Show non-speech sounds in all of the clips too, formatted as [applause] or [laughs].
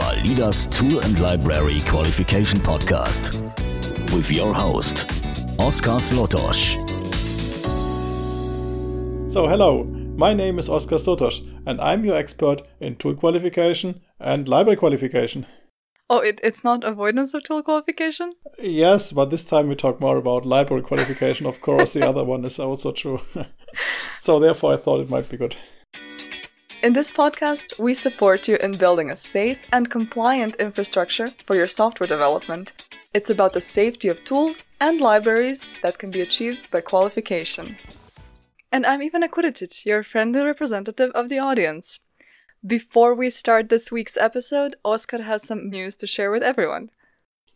Validas Tool and Library Qualification Podcast with your host, Oscar Slotosch. So, hello, my name is Oscar Slotosch, and I'm your expert in tool qualification and library qualification. Oh, it, it's not avoidance of tool qualification? Yes, but this time we talk more about library qualification. Of course, the other one is also true. [laughs] so, therefore, I thought it might be good. In this podcast, we support you in building a safe and compliant infrastructure for your software development. It's about the safety of tools and libraries that can be achieved by qualification. And I'm Ivana Kudičić, your friendly representative of the audience. Before we start this week's episode, Oscar has some news to share with everyone.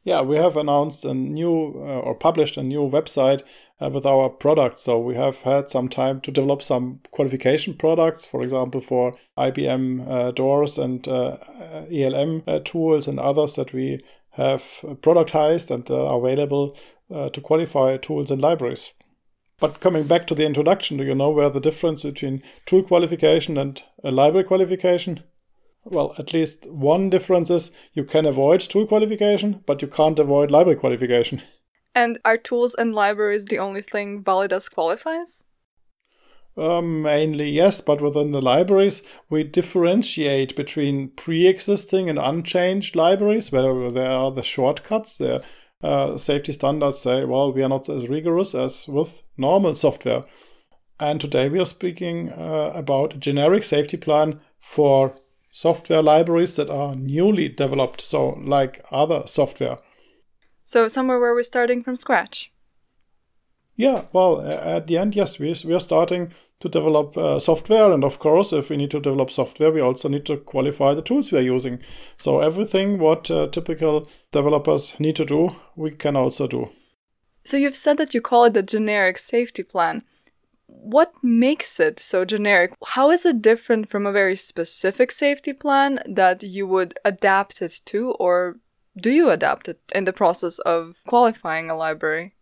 Yeah, we have announced a new uh, or published a new website uh, with our products. So we have had some time to develop some qualification products, for example, for IBM uh, doors and uh, ELM uh, tools and others that we have productized and uh, are available to qualify tools and libraries. But coming back to the introduction, do you know where the difference between tool qualification and a library qualification? Well, at least one difference is you can avoid tool qualification, but you can't avoid library qualification. [laughs] And are tools and libraries the only thing Validas qualifies? Um, mainly yes, but within the libraries, we differentiate between pre existing and unchanged libraries, where there are the shortcuts, the uh, safety standards say, well, we are not as rigorous as with normal software. And today we are speaking uh, about a generic safety plan for software libraries that are newly developed, so like other software. So, somewhere where we're starting from scratch? Yeah, well, at the end, yes, we, we are starting to develop uh, software. And of course, if we need to develop software, we also need to qualify the tools we are using. So everything what uh, typical developers need to do, we can also do. So you've said that you call it a generic safety plan. What makes it so generic? How is it different from a very specific safety plan that you would adapt it to, or do you adapt it in the process of qualifying a library?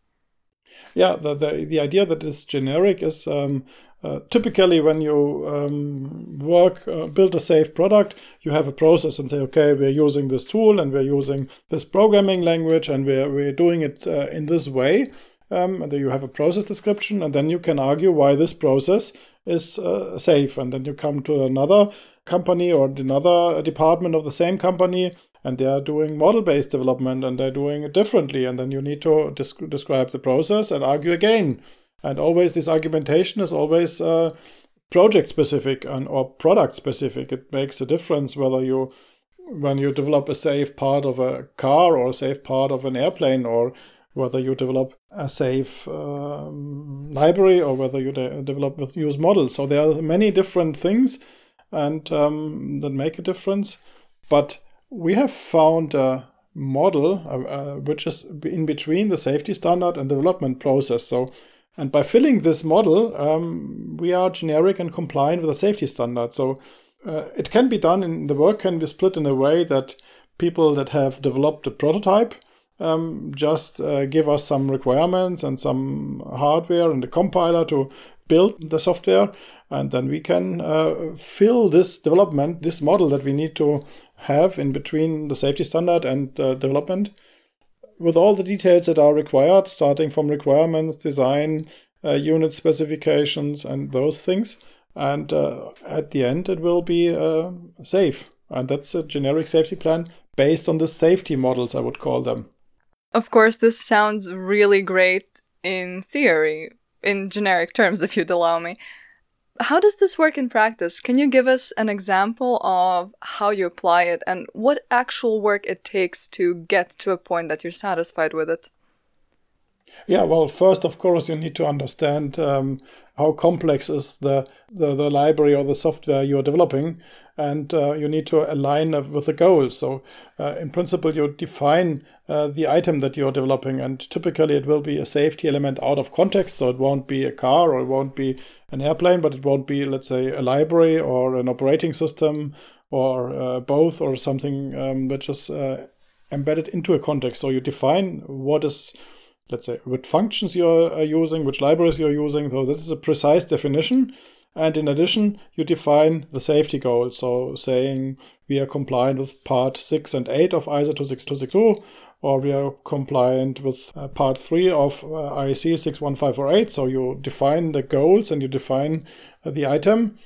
Yeah, the, the, the idea that it's generic is um, uh, typically, when you um, work, uh, build a safe product, you have a process and say, okay, we're using this tool and we're using this programming language and we're, we're doing it uh, in this way. Um, and you have a process description, and then you can argue why this process is uh, safe. And then you come to another company or another department of the same company, and they are doing model based development and they're doing it differently. And then you need to describe the process and argue again and always this argumentation is always uh, project specific and or product specific. It makes a difference whether you when you develop a safe part of a car or a safe part of an airplane or whether you develop a safe um, library or whether you de- develop with use models. So there are many different things and um, that make a difference. But we have found a model uh, uh, which is in between the safety standard and development process. So and by filling this model, um, we are generic and compliant with the safety standard. So uh, it can be done in the work can be split in a way that people that have developed a prototype um, just uh, give us some requirements and some hardware and a compiler to build the software. And then we can uh, fill this development, this model that we need to have in between the safety standard and uh, development with all the details that are required, starting from requirements, design, uh, unit specifications, and those things. And uh, at the end, it will be uh, safe. And that's a generic safety plan based on the safety models, I would call them. Of course, this sounds really great in theory, in generic terms, [laughs] if you'd allow me. How does this work in practice? Can you give us an example of how you apply it and what actual work it takes to get to a point that you're satisfied with it? Yeah, well, first, of course, you need to understand um, how complex is the, the, the, library or the software you're developing, and uh, you need to align with the goals. So, uh, in principle, you define uh, the item that you're developing, and typically it will be a safety element out of context. So, it won't be a car or it won't be an airplane, but it won't be, let's say, a library or an operating system or uh, both or something um, which is uh, embedded into a context. So, you define what is let's say, what functions you're uh, using, which libraries you're using. So this is a precise definition. And in addition, you define the safety goals. So saying we are compliant with part 6 and 8 of ISO 26262, or we are compliant with uh, part 3 of uh, IEC 61548. So you define the goals and you define uh, the item.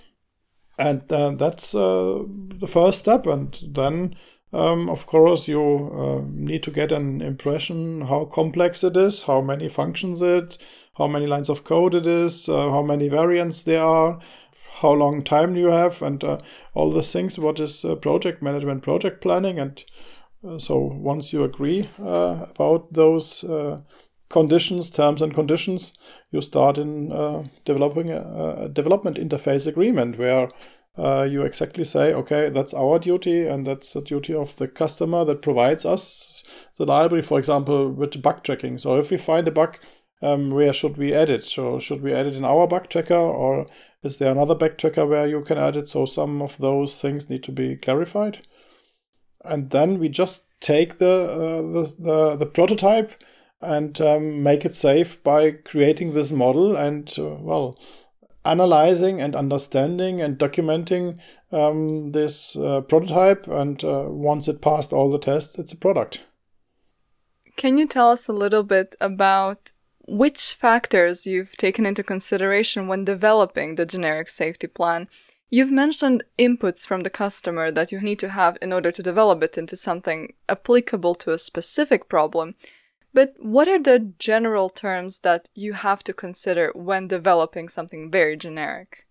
And uh, that's uh, the first step. And then um, of course, you uh, need to get an impression how complex it is, how many functions it, how many lines of code it is, uh, how many variants there are, how long time you have, and uh, all the things. What is uh, project management, project planning, and uh, so once you agree uh, about those conditions, terms and conditions, you start in developing a, a development interface agreement where uh, you exactly say, okay, that's our duty and that's the duty of the customer that provides us the library, for example, with bug tracking. So if we find a bug, um, where should we add it? So should we add it in our bug tracker or is there another bug tracker where you can add it? So some of those things need to be clarified. And then we just take the, uh, the, the, the, prototype and um, make it safe by creating this model and, uh, well, analyzing and understanding and documenting um, this uh, prototype. And uh, once it passed all the tests, it's a product. Can you tell us a little bit about which factors you've taken into consideration when developing the generic safety plan? You've mentioned inputs from the customer that you need to have in order to develop it into something applicable to a specific problem. But what are the general terms that you have to consider when developing something very generic?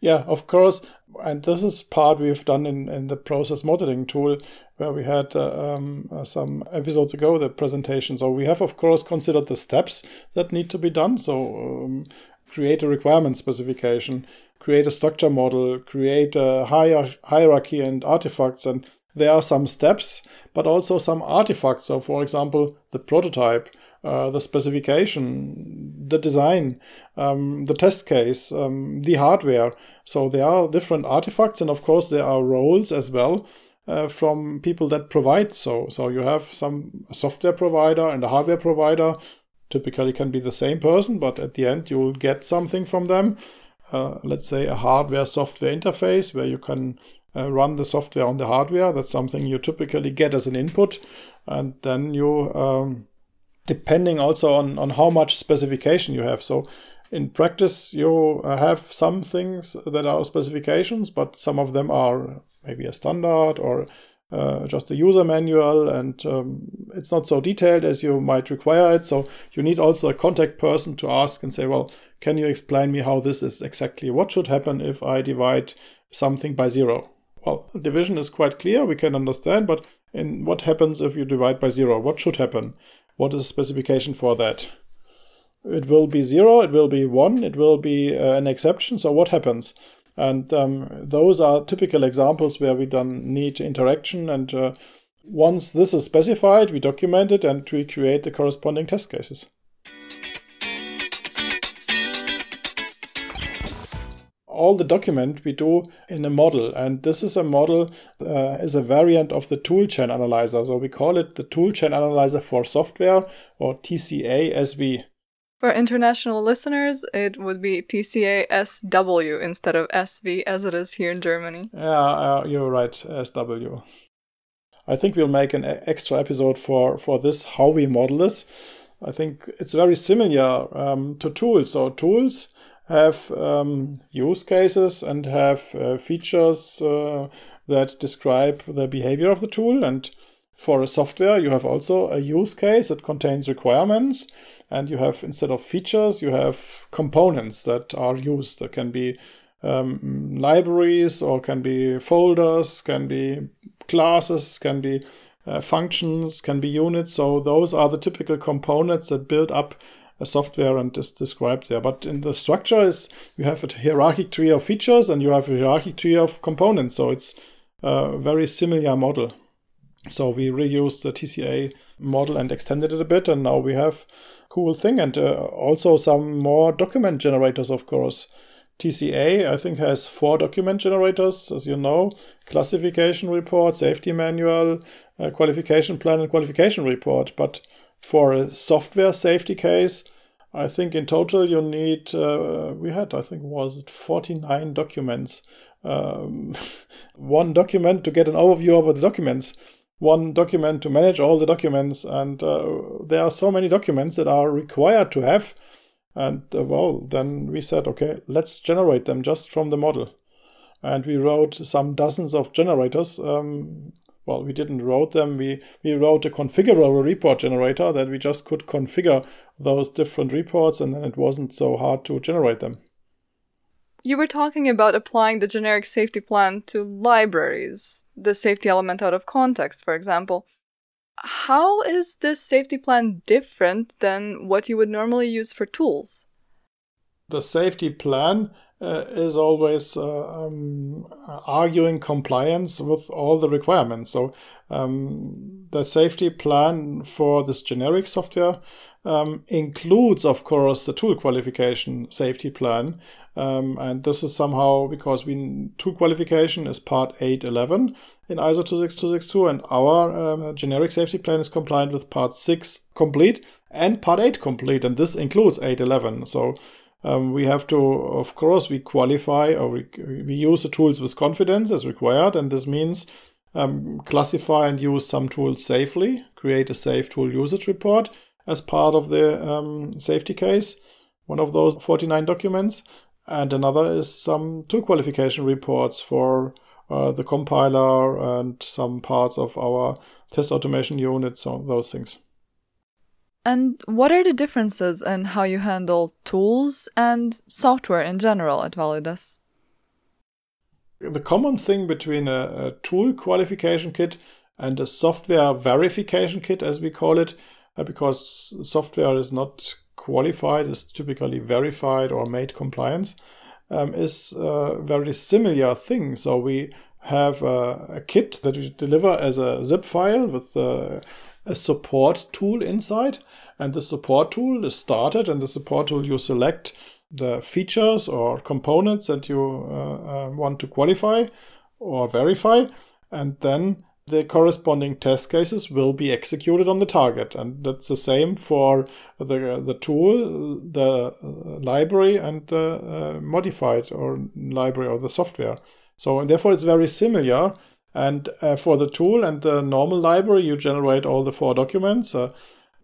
Yeah, of course. And this is part we've done in, in the process modeling tool, where we had uh, um, uh, some episodes ago the presentation. So we have, of course, considered the steps that need to be done. So um, create a requirement specification, create a structure model, create a hier- hierarchy and artifacts, and there are some steps, but also some artifacts. So, for example, the prototype, uh, the specification, the design, um, the test case, um, the hardware. So, there are different artifacts, and of course, there are roles as well. Uh, from people that provide so so you have some software provider and a hardware provider typically can be the same person but at the end you will get something from them uh, let's say a hardware software interface where you can uh, run the software on the hardware. That's something you typically get as an input. And then you, um, depending also on, on how much specification you have. So in practice, you uh, have some things that are specifications, but some of them are maybe a standard or uh, just a user manual, and um, it's not so detailed as you might require it. So you need also a contact person to ask and say, well, can you explain me how this is exactly? What should happen if I divide something by zero? Well, division is quite clear, we can understand, but in what happens if you divide by zero? What should happen? What is the specification for that? It will be zero, it will be one, it will be uh, an exception. So what happens? And um, those are typical examples where we then need interaction. And uh, once this is specified, we document it and we create the corresponding test cases. All the document we do in a model. And this is a model uh, is a variant of the toolchain analyzer. So we call it the toolchain analyzer for software or tca-sv for international listeners it would be tca-sw instead of sv as it is here in germany. Yeah uh, you're right sw i think we'll make an extra episode for for this how we model this. I think it's very similar um, to tools. So tools have um, use cases and have uh, features uh, that describe the behavior of the tool. And for a software, you have also a use case that contains requirements. And you have, instead of features, you have components that are used. That can be um, libraries or can be folders, can be classes, can be uh, functions, can be units. So those are the typical components that build up a software and is described there. But in the structure is you have a hierarchic tree of features and you have a hierarchic tree of components. So it's a very similar model. So we reused the TCA model and extended it a bit, and now we have cool thing and uh, also some more document generators, of course. TCA, I think, has four document generators, as you know classification report, safety manual, uh, qualification plan, and qualification report. But for a software safety case, I think in total you need, uh, we had, I think, was it 49 documents. Um, [laughs] one document to get an overview over the documents, one document to manage all the documents. And uh, there are so many documents that are required to have. And uh, well, then we said, okay, let's generate them just from the model. And we wrote some dozens of generators. Um, well, we didn't wrote them. We, we wrote a configurable report generator that we just could configure those different reports, and then it wasn't so hard to generate them. You were talking about applying the generic safety plan to libraries, the safety element out of context, for example. How is this safety plan different than what you would normally use for tools? The safety plan uh, is always uh, um, arguing compliance with all the requirements. So um, the safety plan for this generic software um, includes, of course, the tool qualification safety plan. Um, and this is somehow because we tool qualification is part 811 in ISO 26262, and our um, generic safety plan is compliant with part 6 complete and part 8 complete, and this includes 811. So um, we have to, of course, we qualify or we, we use the tools with confidence as required, and this means um, classify and use some tools safely, create a safe tool usage report as part of the um, safety case, one of those 49 documents, and another is some tool qualification reports for uh, the compiler and some parts of our test automation unit, so those things. And what are the differences in how you handle tools and software in general at Validas? The common thing between a, a, tool qualification kit and a software verification kit, as we call it, uh, because software is not qualified, is typically verified or made compliance, um, is a very similar thing. So we have a, a, kit that we deliver as a zip file with uh, a support tool inside. And the support tool is started, and the support tool you select the features or components that you uh, uh, want to qualify or verify, and then the corresponding test cases will be executed on the target. And that's the same for the, the tool, the uh, library, and the uh, modified or library or the software. So, and therefore, it's very similar and uh, for the tool and the normal library, you generate all the four documents. Uh,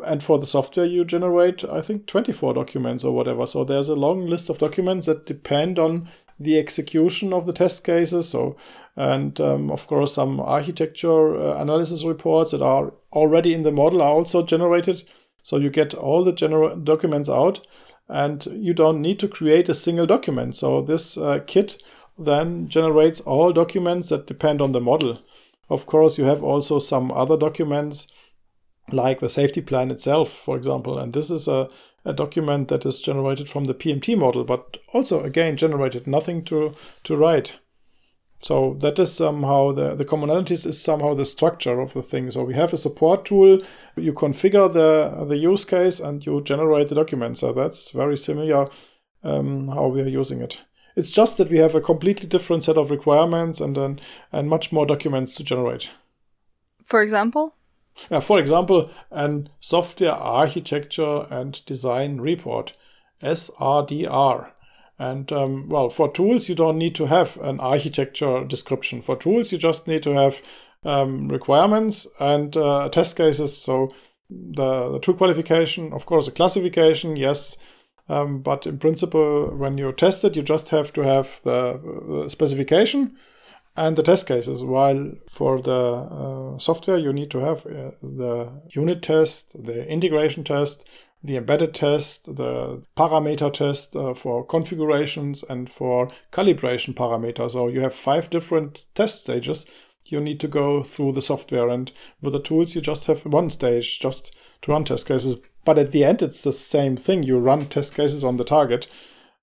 and for the software, you generate, I think, 24 documents or whatever. So there's a long list of documents that depend on the execution of the test cases. So, and um, of course, some architecture uh, analysis reports that are already in the model are also generated. So you get all the general documents out, and you don't need to create a single document. So this uh, kit then generates all documents that depend on the model. Of course, you have also some other documents like the safety plan itself, for example. And this is a, a document that is generated from the PMT model, but also again generated nothing to, to write. So that is somehow the, the commonalities is somehow the structure of the thing. So we have a support tool, you configure the, the use case and you generate the document. So that's very similar um, how we are using it. It's just that we have a completely different set of requirements and then and much more documents to generate. For example? Yeah, for example, an software architecture and design report, SRDR. And um, well, for tools, you don't need to have an architecture description. For tools, you just need to have um, requirements and uh, test cases. So the, the tool qualification, of course, a classification, yes, um, but in principle, when you test it, you just have to have the specification and the test cases. While for the uh, software, you need to have uh, the unit test, the integration test, the embedded test, the parameter test uh, for configurations, and for calibration parameters. So you have five different test stages you need to go through the software. And with the tools, you just have one stage just to run test cases. But at the end, it's the same thing. You run test cases on the target,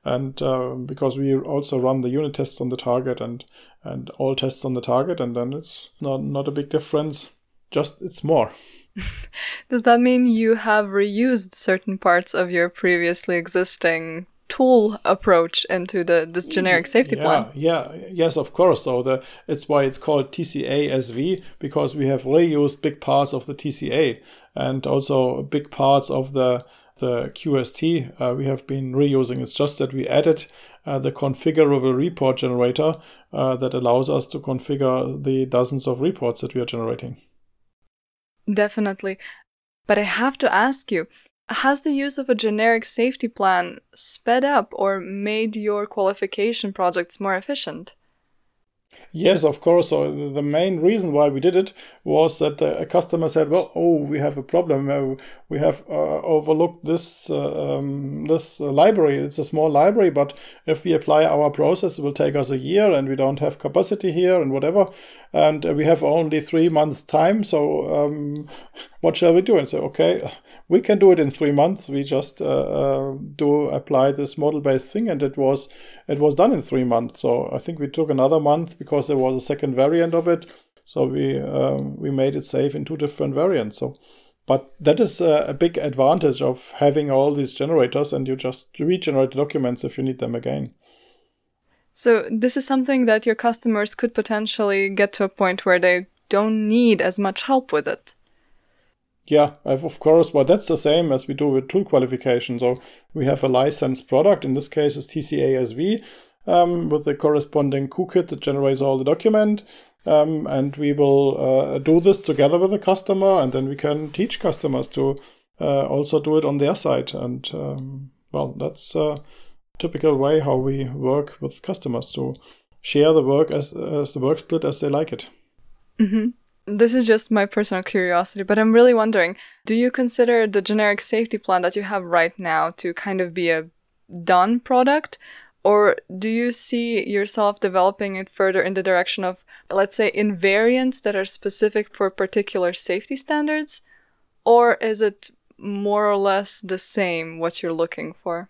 and uh, because we also run the unit tests on the target and and all tests on the target, and then it's not not a big difference. Just it's more. [laughs] Does that mean you have reused certain parts of your previously existing tool approach into the this generic safety yeah, plan. Yeah, yes, of course. So the it's why it's called TCA SV because we have reused big parts of the TCA and also big parts of the the QST uh, we have been reusing. It's just that we added uh, the configurable report generator uh, that allows us to configure the dozens of reports that we are generating. Definitely. But I have to ask you has the use of a generic safety plan sped up or made your qualification projects more efficient? Yes, of course. So the main reason why we did it was that a customer said, "Well, oh, we have a problem. Uh, we have uh, overlooked this uh, um, this library. It's a small library, but if we apply our process, it will take us a year, and we don't have capacity here, and whatever. And we have only three months time. So um, what shall we do?" And say, "Okay, we can do it in three months. We just uh, uh, do apply this model based thing, and it was it was done in three months. So I think we took another month because there was a second variant of it. So we um, we made it safe in two different variants. So. But that is a, a big advantage of having all these generators, and you just regenerate documents if you need them again. So, this is something that your customers could potentially get to a point where they don't need as much help with it. Yeah, of course, but that's the same as we do with tool qualification. So we have a licensed product. In this case, is TCASV um, with the corresponding QKit that generates all the document. Um, and we will uh, do this together with the customer, and then we can teach customers to uh, also do it on their side. And um, well, that's a typical way how we work with customers to share the work as, as the work split as they like it. Mm-hmm. This is just my personal curiosity, but I'm really wondering do you consider the generic safety plan that you have right now to kind of be a done product? Or do you see yourself developing it further in the direction of, let's say, invariants that are specific for particular safety standards? Or is it more or less the same what you're looking for?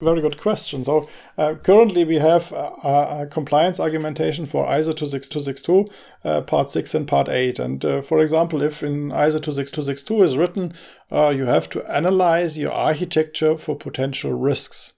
Very good question. So uh, currently we have a, compliance argumentation for ISO 26262, uh, part 6 and part 8. And uh, for example, if in ISO 26262 is written, uh, you have to analyze your architecture for potential risks.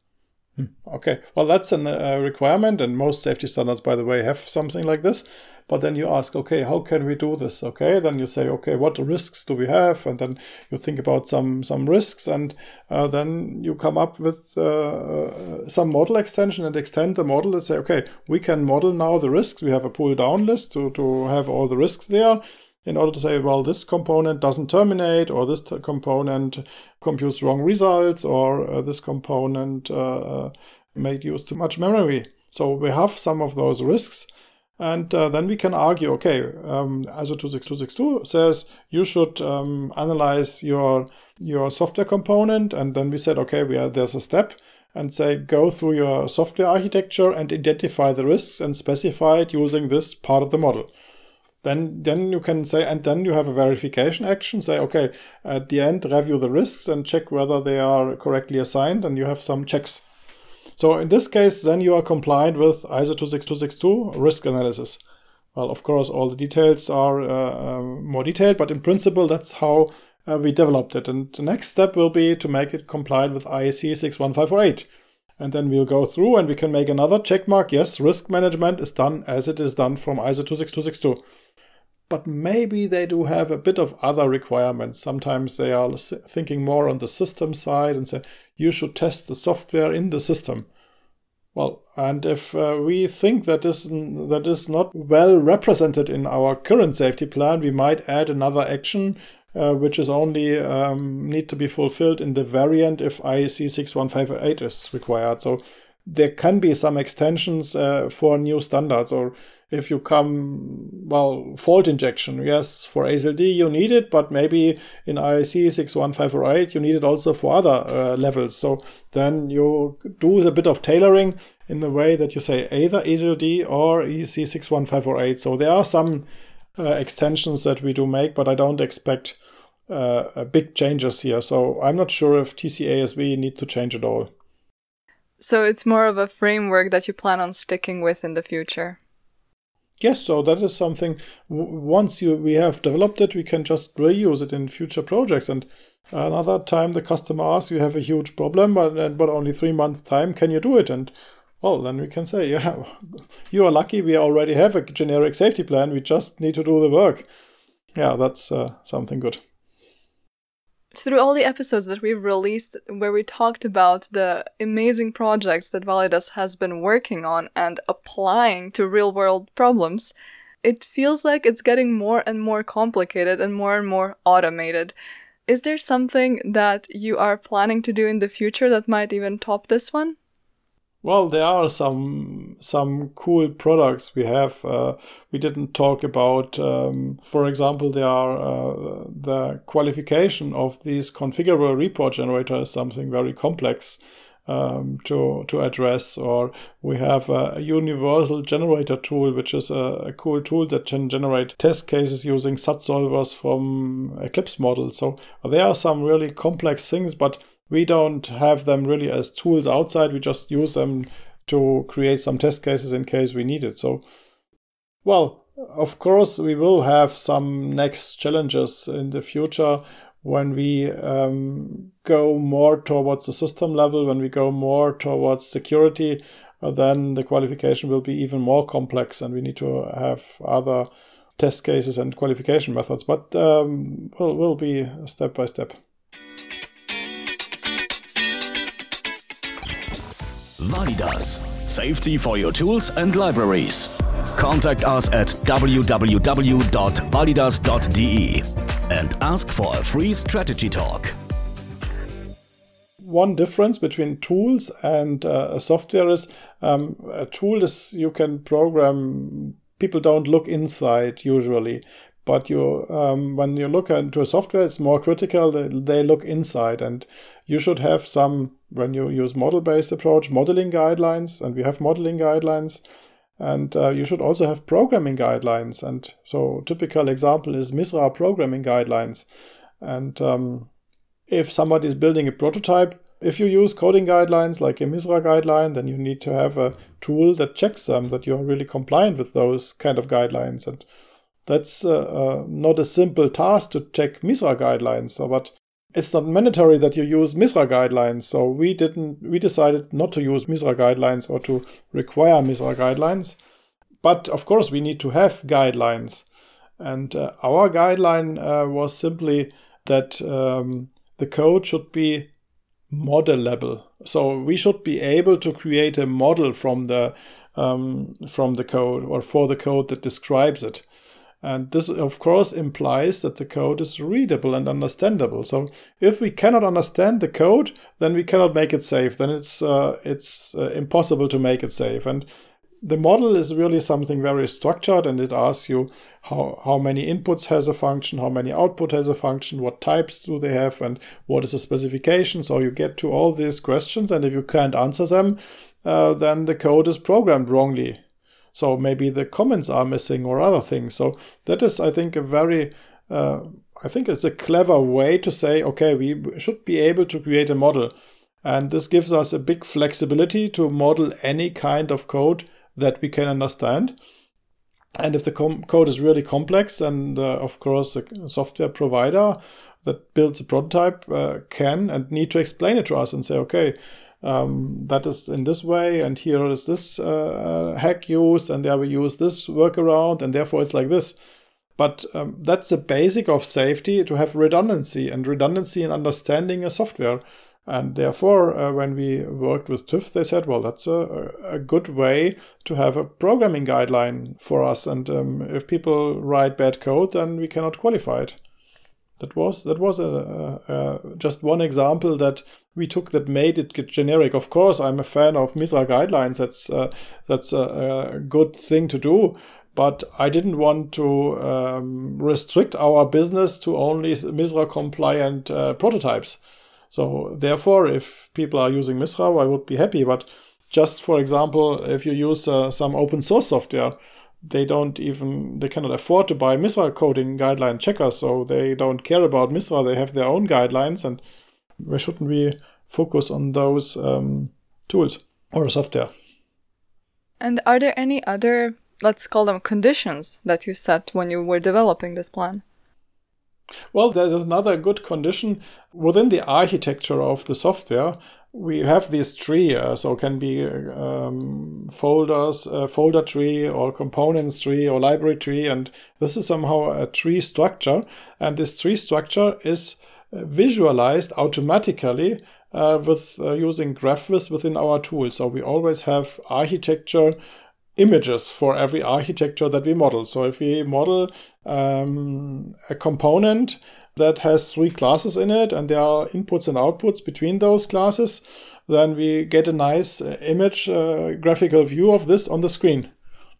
Hmm. Okay, well, that's a uh, requirement, and most safety standards, by the way, have something like this. But then you ask, okay, how can we do this? Okay, then you say, okay, what risks do we have? And then you think about some some risks, and uh, then you come up with uh, uh, some model extension and extend the model and say, okay, we can model now the risks. We have a pull down list to to have all the risks there in order to say, well, this component doesn't terminate, or this component computes wrong results, or uh, this component uh, uh, made use too much memory. So we have some of those risks, and uh, then we can argue, okay, um, ISO 26262 says you should um, analyze your your software component, and then we said, okay, we are, there's a step, and say go through your software architecture and identify the risks and specify it using this part of the model. Then, then you can say, and then you have a verification action. Say, okay, at the end, review the risks and check whether they are correctly assigned, and you have some checks so in this case, then you are compliant with ISO 26262 risk analysis. Well, of course, all the details are uh, um, more detailed, but in principle, that's how uh, we developed it. And the next step will be to make it compliant with IEC 61548. And then we'll go through and we can make another check mark. Yes, risk management is done as it is done from ISO 26262 but maybe they do have a bit of other requirements. Sometimes they are thinking more on the system side and say, you should test the software in the system. Well, and if uh, we think that is, that is not well represented in our current safety plan, we might add another action uh, which is only um, need to be fulfilled in the variant if IEC 61548 is required. So there can be some extensions uh, for new standards or if you come well fault injection yes for ASIL-D you need it but maybe in IEC 61548 you need it also for other uh, levels. So then you do a bit of tailoring in the way that you say either ASIL-D or EC 61548 so there are some uh, extensions that we do make but I don't expect uh, big changes here. So I'm not sure if TCASV need to change at all. So it's more of a framework that you plan on sticking with in the future. Yes, so that is something. once you we have developed it, we can just reuse it in future projects. And another time, the customer asks, "You have a huge problem, but but only three months time. Can you do it?" And well, then we can say, [laughs] "Yeah, you are lucky. We already have a generic safety plan. We just need to do the work." Yeah, that's uh, something good. Through all the episodes that we've released where we talked about the amazing projects that Validas has been working on and applying to real world problems, it feels like it's getting more and more complicated and more and more automated. Is there something that you are planning to do in the future that might even top this one? Well, there are some some cool products we have. Uh, we didn't talk about, um, for example, there are uh, the qualification of these configurable report generators, something very complex um, to to address. Or we have a, universal generator tool, which is a, a, cool tool that can generate test cases using SAT solvers from Eclipse models. So there are some really complex things, but we don't have them really as tools outside. We just use them to create some test cases in case we need it. So, well, of course, we will have some next challenges in the future when we um, go more towards the system level, when we go more towards security, uh, then the qualification will be even more complex and we need to have other test cases and qualification methods. But um, will will be step by step. Validas. Safety for your tools and libraries. Contact us at www.validas.de and ask for a free strategy talk. One difference between tools and uh, software is um, a tool is you can program. People don't look inside usually, but you um, when you look into a software, it's more critical. They, they look inside, and you should have some when you use model-based approach modeling guidelines, and we have modeling guidelines. And uh, you should also have programming guidelines. And so, typical example is MISRA programming guidelines. And um, if somebody is building a prototype, if you use coding guidelines like a MISRA guideline, then you need to have a tool that checks them that you are really compliant with those kind of guidelines. And that's uh, uh, not a simple task to check MISRA guidelines. So, but it's not mandatory that you use MISRA guidelines. So we didn't. We decided not to use MISRA guidelines or to require MISRA guidelines. But of course, we need to have guidelines. And uh, our guideline uh, was simply that um, the code should be modelable. So we should be able to create a model from the um, from the code or for the code that describes it. And this, of course, implies that the code is readable and understandable. So if we cannot understand the code, then we cannot make it safe. Then it's uh, it's uh, impossible to make it safe. And the model is really something very structured, and it asks you how how many inputs has a function, how many output has a function, what types do they have, and what is the specification. So you get to all these questions, and if you can't answer them, uh, then the code is programmed wrongly so maybe the comments are missing or other things. So that is, I think, a very uh, I think it's a clever way to say, okay, we should be able to create a model. And this gives us a big flexibility to model any kind of code that we can understand. And if the com- code is really complex, then uh, of course the software provider that builds a prototype uh, can and need to explain it to us and say, okay, um, that is in this way, and here is this uh, hack used, and there we use this workaround, and therefore it's like this. But um, that's the basic of safety to have redundancy and redundancy in understanding a software. And therefore, uh, when we worked with TÜV, they said, well, that's a, a good way to have a programming guideline for us. And um, if people write bad code, then we cannot qualify it. That was that was a, a, a, just one example that we took that made it generic. Of course, I'm a fan of MISRA guidelines. That's uh, that's a, a, good thing to do. But I didn't want to um, restrict our business to only MISRA compliant uh, prototypes. So therefore, if people are using MISRA, I would be happy. But just for example, if you use uh, some open source software, they don't even they cannot afford to buy MISRA coding guideline checkers, so they don't care about MISRA. They have their own guidelines, and why shouldn't we focus on those um, tools or software? And are there any other, let's call them conditions, that you set when you were developing this plan? Well, there's another good condition within the architecture of the software we have this tree, uh, so can be um, folders, uh, folder tree, or components tree, or library tree, and this is somehow a tree structure. And this tree structure is visualized automatically uh, with uh, using GraphViz within our tool. So we always have architecture images for every architecture that we model. So if we model um, a component that has three classes in it and there are inputs and outputs between those classes, then we get a nice uh, image uh, graphical view of this on the screen.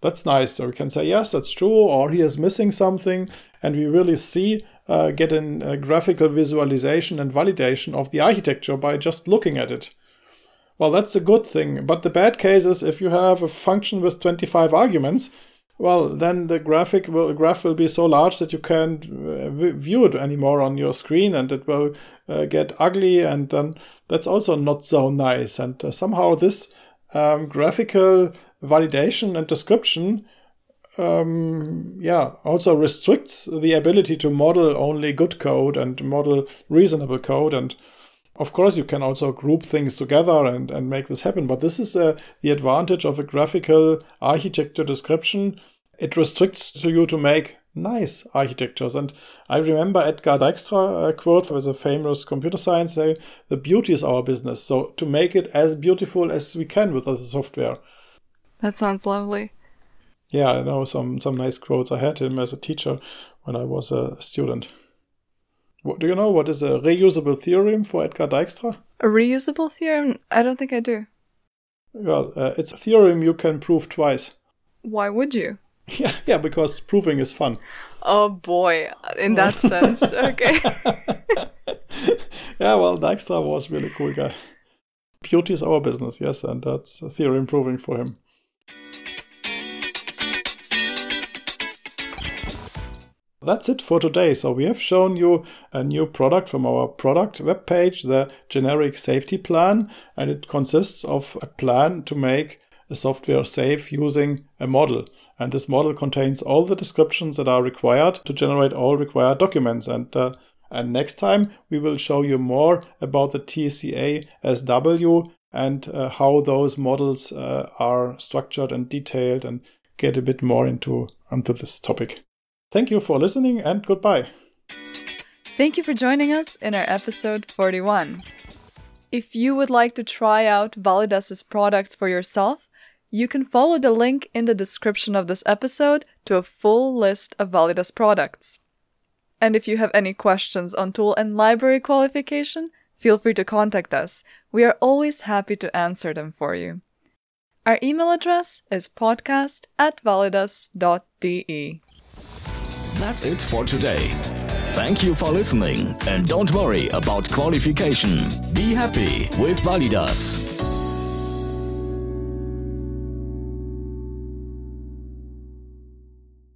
That's nice. So we can say, yes, that's true, or he is missing something. And we really see, uh, get a graphical visualization and validation of the architecture by just looking at it. Well, that's a good thing. But the bad case is if you have a function with 25 arguments, well, then the graphic will, graph will be so large that you can't uh, view it anymore on your screen and it will uh, get ugly. And then that's also not so nice. And uh, somehow this um, graphical validation and description um, yeah, also restricts the ability to model only good code and model reasonable code. And of course, you can also group things together and, and make this happen. But this is uh, the advantage of a graphical architecture description. It restricts to you to make nice architectures. And I remember Edgar Dijkstra a quote was a famous computer science say, the beauty is our business. So to make it as beautiful as we can with the software. That sounds lovely. Yeah, I know some, some nice quotes. I had him as a teacher when I was a student. What, do you know what is a reusable theorem for Edgar Dijkstra? A reusable theorem? I don't think I do. Well, uh, it's a theorem you can prove twice. Why would you? [laughs] Yeah, yeah, because proving is fun. Oh boy, in that [laughs] sense, okay. yeah, well, Dijkstra was really cool guy. Beauty is our business, yes, and that's a theorem proving for him. That's it for today. So we have shown you a new product from our product webpage, the generic safety plan, and it consists of a plan to make a software safe using a model. And this model contains all the descriptions that are required to generate all required documents. And uh, and next time we will show you more about the TCA SW and uh, how those models uh, are structured and detailed and get a bit more into into this topic. Thank you for listening and goodbye. Thank you for joining us in our episode 41. If you would like to try out Validas's products for yourself, you can follow the link in the description of this episode to a full list of Validas products. And if you have any questions on tool and library qualification, feel free to contact us. We are always happy to answer them for you. Our email address is podcast at validas.de. That's it for today. Thank you for listening and don't worry about qualification. Be happy with Validas.